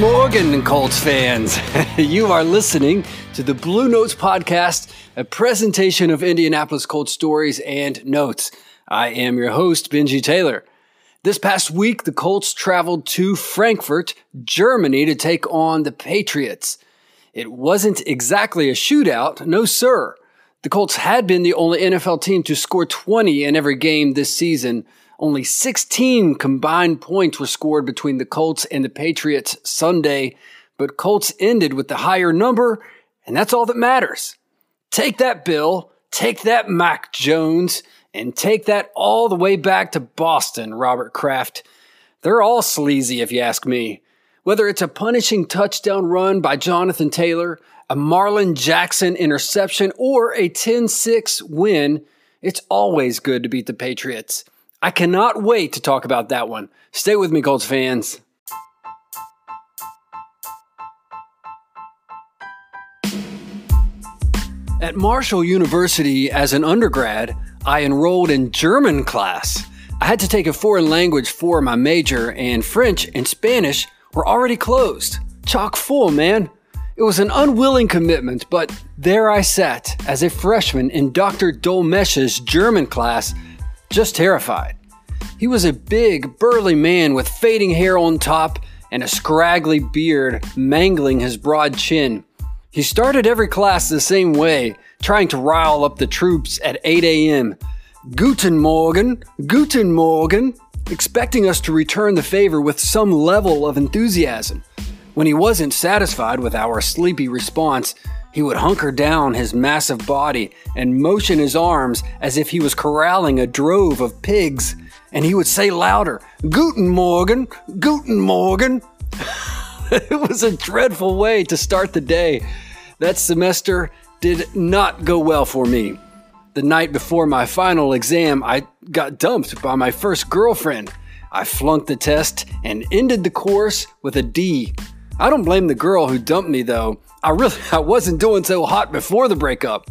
Morgen, Colts fans. you are listening to the Blue Notes Podcast, a presentation of Indianapolis Colts stories and notes. I am your host, Benji Taylor. This past week, the Colts traveled to Frankfurt, Germany to take on the Patriots. It wasn't exactly a shootout, no sir. The Colts had been the only NFL team to score 20 in every game this season, only 16 combined points were scored between the Colts and the Patriots Sunday, but Colts ended with the higher number, and that's all that matters. Take that, Bill. Take that, Mac Jones. And take that all the way back to Boston, Robert Kraft. They're all sleazy, if you ask me. Whether it's a punishing touchdown run by Jonathan Taylor, a Marlon Jackson interception, or a 10 6 win, it's always good to beat the Patriots. I cannot wait to talk about that one. Stay with me, Colts fans. At Marshall University as an undergrad, I enrolled in German class. I had to take a foreign language for my major, and French and Spanish were already closed. Chock full, man. It was an unwilling commitment, but there I sat as a freshman in Dr. Dolmesh's German class just terrified. He was a big, burly man with fading hair on top and a scraggly beard mangling his broad chin. He started every class the same way, trying to rile up the troops at 8 a.m. Guten Morgen, Guten Morgen, expecting us to return the favor with some level of enthusiasm. When he wasn't satisfied with our sleepy response, he would hunker down his massive body and motion his arms as if he was corralling a drove of pigs. And he would say louder, Guten Morgen, Guten Morgen. it was a dreadful way to start the day. That semester did not go well for me. The night before my final exam, I got dumped by my first girlfriend. I flunked the test and ended the course with a D. I don't blame the girl who dumped me though. I really I wasn't doing so hot before the breakup.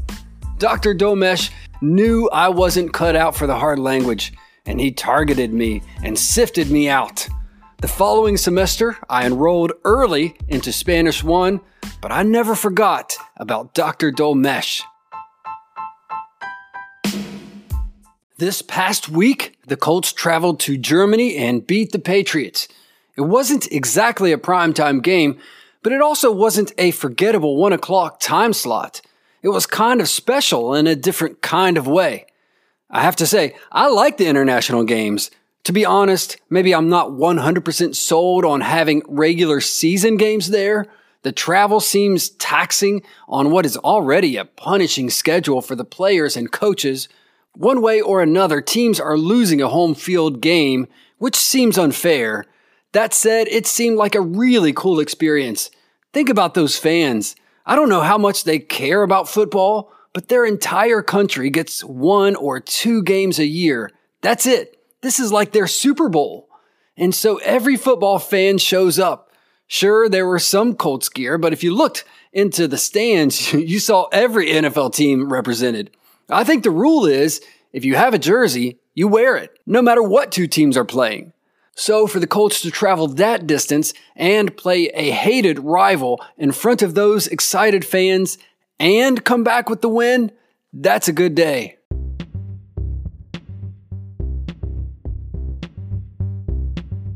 Dr. Domesh knew I wasn't cut out for the hard language, and he targeted me and sifted me out. The following semester, I enrolled early into Spanish 1, but I never forgot about Dr. Domesh. This past week, the Colts traveled to Germany and beat the Patriots. It wasn't exactly a primetime game, but it also wasn't a forgettable one o'clock time slot. It was kind of special in a different kind of way. I have to say, I like the international games. To be honest, maybe I'm not 100% sold on having regular season games there. The travel seems taxing on what is already a punishing schedule for the players and coaches. One way or another, teams are losing a home field game, which seems unfair. That said, it seemed like a really cool experience. Think about those fans. I don't know how much they care about football, but their entire country gets one or two games a year. That's it. This is like their Super Bowl. And so every football fan shows up. Sure, there were some Colts gear, but if you looked into the stands, you saw every NFL team represented. I think the rule is if you have a jersey, you wear it, no matter what two teams are playing. So, for the Colts to travel that distance and play a hated rival in front of those excited fans and come back with the win, that's a good day.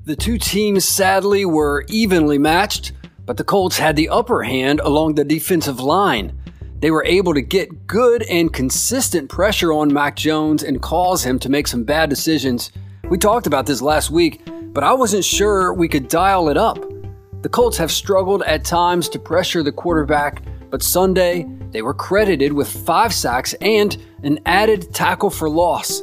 The two teams sadly were evenly matched, but the Colts had the upper hand along the defensive line. They were able to get good and consistent pressure on Mac Jones and cause him to make some bad decisions we talked about this last week, but I wasn't sure we could dial it up. The Colts have struggled at times to pressure the quarterback, but Sunday they were credited with five sacks and an added tackle for loss.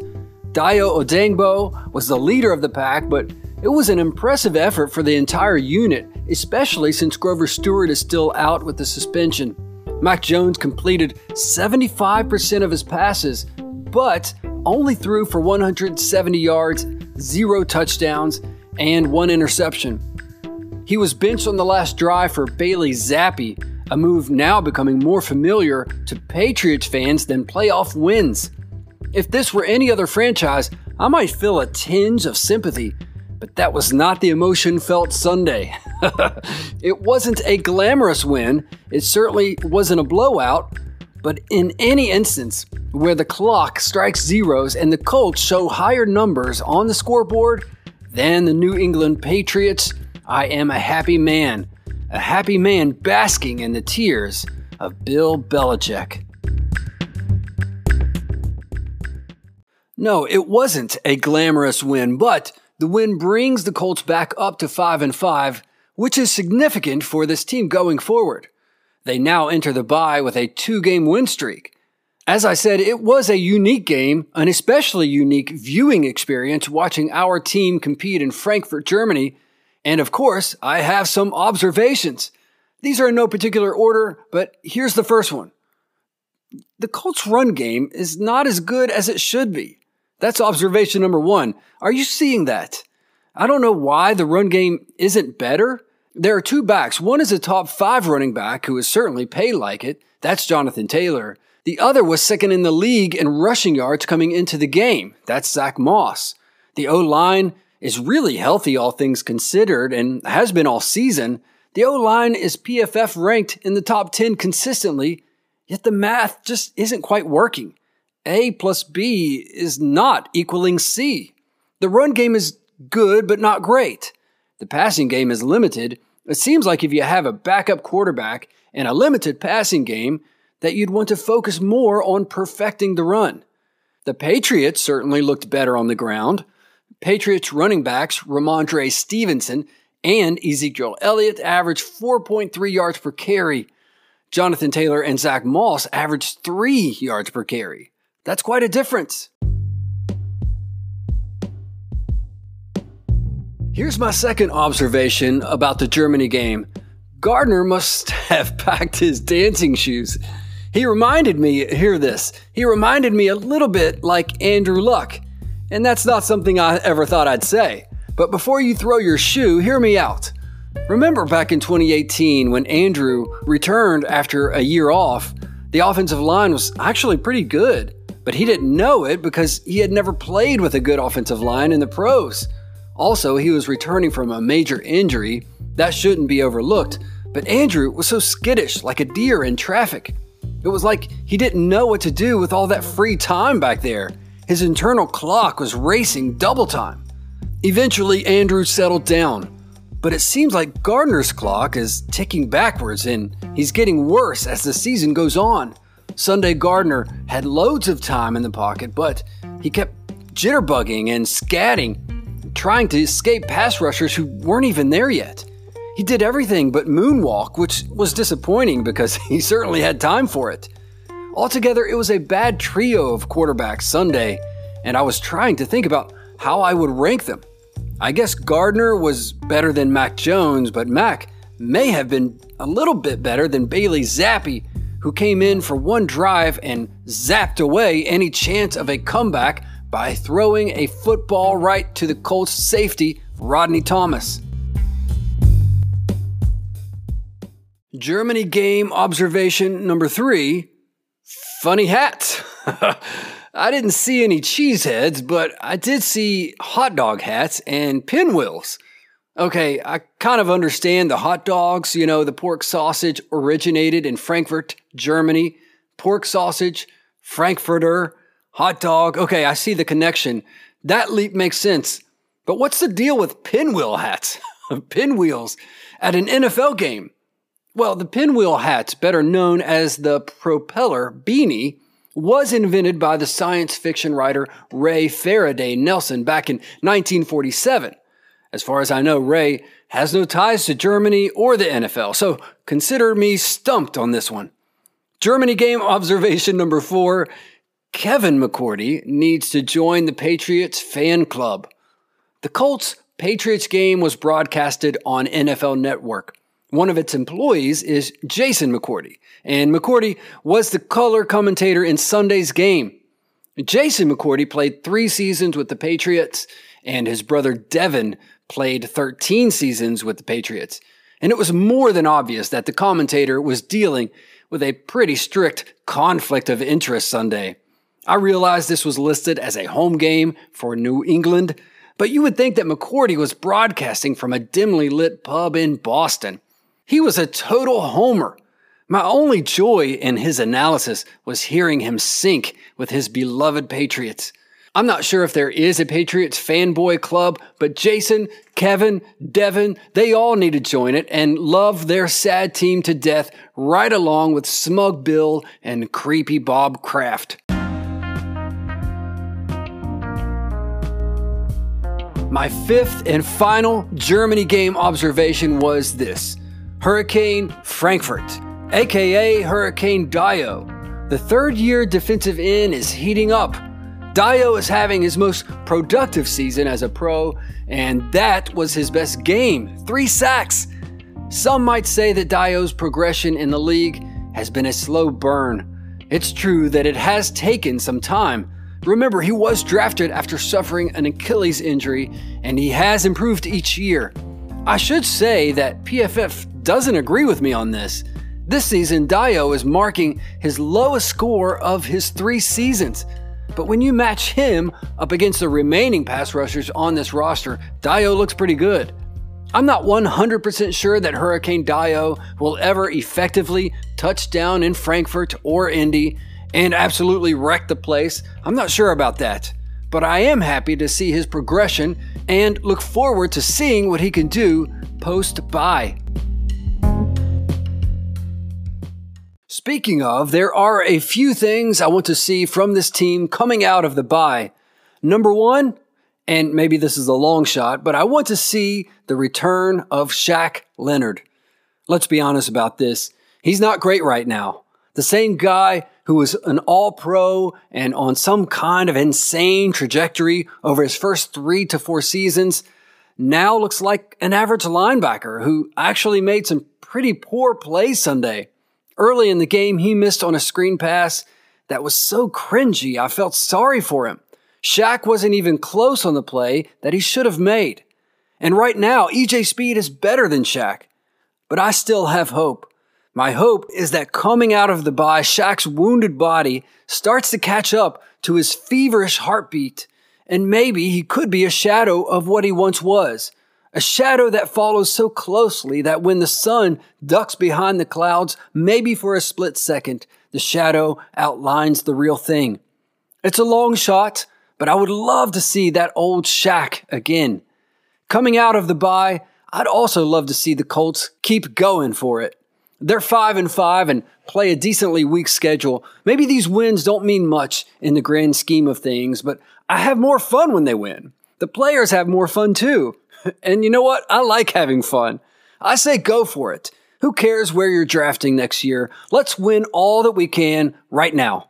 Dayo Odeyingbo was the leader of the pack, but it was an impressive effort for the entire unit, especially since Grover Stewart is still out with the suspension. Mac Jones completed 75% of his passes, but only threw for 170 yards, zero touchdowns, and one interception. He was benched on the last drive for Bailey Zappe, a move now becoming more familiar to Patriots fans than playoff wins. If this were any other franchise, I might feel a tinge of sympathy, But that was not the emotion felt Sunday. it wasn't a glamorous win, it certainly wasn't a blowout, but in any instance where the clock strikes zeros and the Colts show higher numbers on the scoreboard than the New England Patriots, I am a happy man. A happy man basking in the tears of Bill Belichick. No, it wasn't a glamorous win, but the win brings the Colts back up to 5 and 5, which is significant for this team going forward. They now enter the bye with a two-game win streak. As I said, it was a unique game, an especially unique viewing experience watching our team compete in Frankfurt, Germany. And of course, I have some observations. These are in no particular order, but here's the first one. The Colts run game is not as good as it should be. That's observation number one. Are you seeing that? I don't know why the run game isn't better. There are two backs. One is a top five running back who is certainly paid like it. That's Jonathan Taylor. The other was second in the league in rushing yards coming into the game. That's Zach Moss. The O line is really healthy, all things considered, and has been all season. The O line is PFF ranked in the top 10 consistently, yet the math just isn't quite working. A plus B is not equaling C. The run game is good, but not great. The passing game is limited. It seems like if you have a backup quarterback and a limited passing game, that you'd want to focus more on perfecting the run. The Patriots certainly looked better on the ground. Patriots running backs Rhamondre Stevenson and Ezekiel Elliott averaged 4.3 yards per carry. Jonathan Taylor and Zach Moss averaged 3 yards per carry. That's quite a difference. Here's my second observation about the Germany game. Gardner must have packed his dancing shoes. He reminded me, hear this, he reminded me a little bit like Andrew Luck. And that's not something I ever thought I'd say. But before you throw your shoe, hear me out. Remember back in 2018 when Andrew returned after a year off, the offensive line was actually pretty good. But he didn't know it because he had never played with a good offensive line in the pros. Also, he was returning from a major injury. That shouldn't be overlooked. But Andrew was so skittish, like a deer in traffic. It was like he didn't know what to do with all that free time back there. His internal clock was racing double time. Eventually, Andrew settled down. But it seems like Gardner's clock is ticking backwards and he's getting worse as the season goes on. Sunday Gardner had loads of time in the pocket, but he kept jitterbugging and scatting, trying to escape pass rushers who weren't even there yet. He did everything but moonwalk, which was disappointing because he certainly had time for it. Altogether, it was a bad trio of quarterbacks Sunday, and I was trying to think about how I would rank them. I guess Gardner was better than Mac Jones, but Mac may have been a little bit better than Bailey Zappe, who came in for one drive and zapped away any chance of a comeback by throwing a football right to the Colts safety, Rodney Thomas. Germany game observation number three funny hats. I didn't see any cheeseheads, but I did see hot dog hats and pinwheels. Okay, I kind of understand the hot dogs. You know, the pork sausage originated in Frankfurt, Germany. Pork sausage, Frankfurter, hot dog. Okay, I see the connection. That leap makes sense. But what's the deal with pinwheel hats? Pinwheels at an NFL game? Well, the pinwheel hat, better known as the propeller beanie, was invented by the science fiction writer Ray Faraday Nelson back in 1947. As far as I know, Ray has no ties to Germany or the NFL, so consider me stumped on this one. Germany game observation number four Kevin McCourty needs to join the Patriots fan club. The Colts Patriots game was broadcasted on NFL Network. One of its employees is Jason McCourty, and McCourty was the color commentator in Sunday's game. Jason McCourty played three seasons with the Patriots, and his brother Devin played 13 seasons with the Patriots, and it was more than obvious that the commentator was dealing with a pretty strict conflict of interest Sunday. I realized this was listed as a home game for New England, But you would think that McCourty was broadcasting from a dimly lit pub in Boston. He was a total homer. My only joy in his analysis was hearing him sink with his beloved Patriots. I'm not sure if there is a Patriots fanboy club, but Jason, Kevin, Devin, they all need to join it and love their sad team to death right along with Smug Bill and Creepy Bob Kraft. My fifth and final Germany game observation was this Hurricane Frankfurt, aka Hurricane Dayo. The third year defensive end is heating up. Dayo is having his most productive season as a pro, and that was his best game three sacks. Some might say that Dayo's progression in the league has been a slow burn. It's true that it has taken some time, Remember, he was drafted after suffering an Achilles injury, and he has improved each year. I should say that PFF doesn't agree with me on this. This season, Dayo is marking his lowest score of his three seasons. But when you match him up against the remaining pass rushers on this roster, Dayo looks pretty good. I'm not 100% sure that Hurricane Dayo will ever effectively touch down in Frankfurt or Indy, and absolutely wreck the place. I'm not sure about that, but I am happy to see his progression and look forward to seeing what he can do post bye. Speaking of, there are a few things I want to see from this team coming out of the bye. Number one, and maybe this is a long shot, but I want to see the return of Shaq Leonard. Let's be honest about this. He's not great right now. The same guy who was an all pro and on some kind of insane trajectory over his first three to four seasons, now looks like an average linebacker who actually made some pretty poor plays Sunday. Early in the game, he missed on a screen pass that was so cringy, I felt sorry for him. Shaq wasn't even close on the play that he should have made. And right now, EJ Speed is better than Shaq. But I still have hope. My hope is that coming out of the bye, Shaq's wounded body starts to catch up to his feverish heartbeat, and maybe he could be a shadow of what he once was. A shadow that follows so closely that when the sun ducks behind the clouds, maybe for a split second, the shadow outlines the real thing. It's a long shot, but I would love to see that old Shaq again. Coming out of the bye, I'd also love to see the Colts keep going for it. They're five and five and play a decently weak schedule. Maybe these wins don't mean much in the grand scheme of things, but I have more fun when they win. The players have more fun too. And you know what? I like having fun. I say go for it. Who cares where you're drafting next year? Let's win all that we can right now.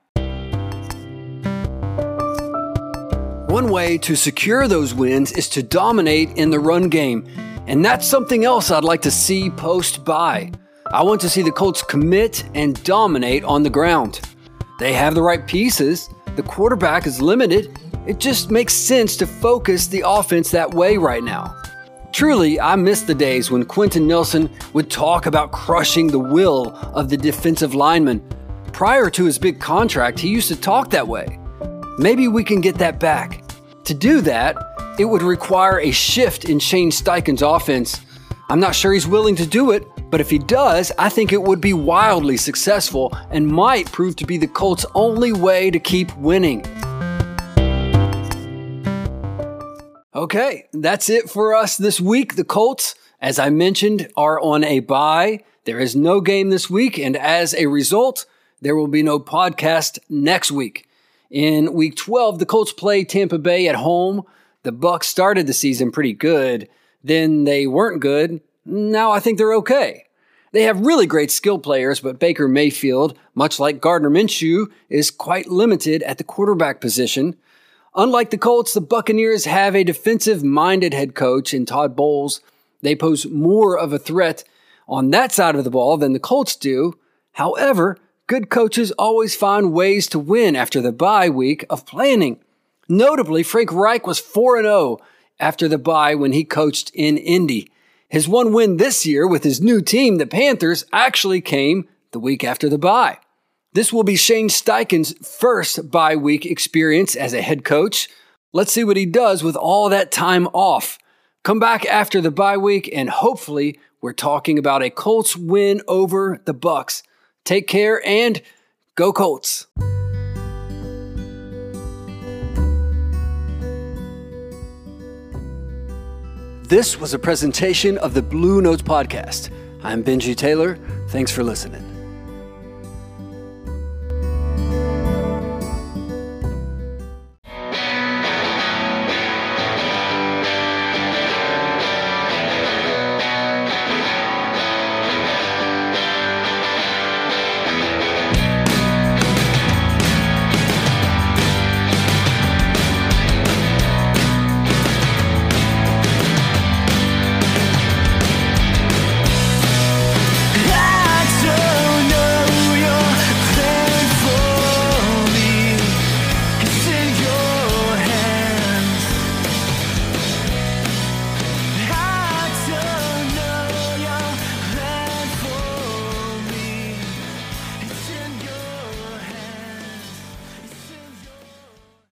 One way to secure those wins is to dominate in the run game. And that's something else I'd like to see post bye. I want to see the Colts commit and dominate on the ground. They have the right pieces. The quarterback is limited. It just makes sense to focus the offense that way right now. Truly, I miss the days when Quenton Nelson would talk about crushing the will of the defensive lineman. Prior to his big contract, he used to talk that way. Maybe we can get that back. To do that, it would require a shift in Shane Steichen's offense. I'm not sure he's willing to do it, but if he does, I think it would be wildly successful and might prove to be the Colts' only way to keep winning. Okay, that's it for us this week. The Colts, as I mentioned, are on a bye. There is no game this week, and as a result, there will be no podcast next week. In week 12, the Colts play Tampa Bay at home. The Bucs started the season pretty good, then they weren't good. Now I think they're okay. They have really great skill players, but Baker Mayfield, much like Gardner Minshew, is quite limited at the quarterback position. Unlike the Colts, the Buccaneers have a defensive minded head coach in Todd Bowles. They pose more of a threat on that side of the ball than the Colts do. However, good coaches always find ways to win after the bye week of planning. Notably, Frank Reich was 4 0 after the bye when he coached in Indy. His one win this year with his new team, the Panthers, actually came the week after the bye. This will be Shane Steichen's first bye week experience as a head coach. Let's see what he does with all that time off. Come back after the bye week and hopefully we're talking about a Colts win over the Bucs. Take care and go Colts. This was a presentation of the Blue Notes podcast. I'm Benji Taylor. Thanks for listening.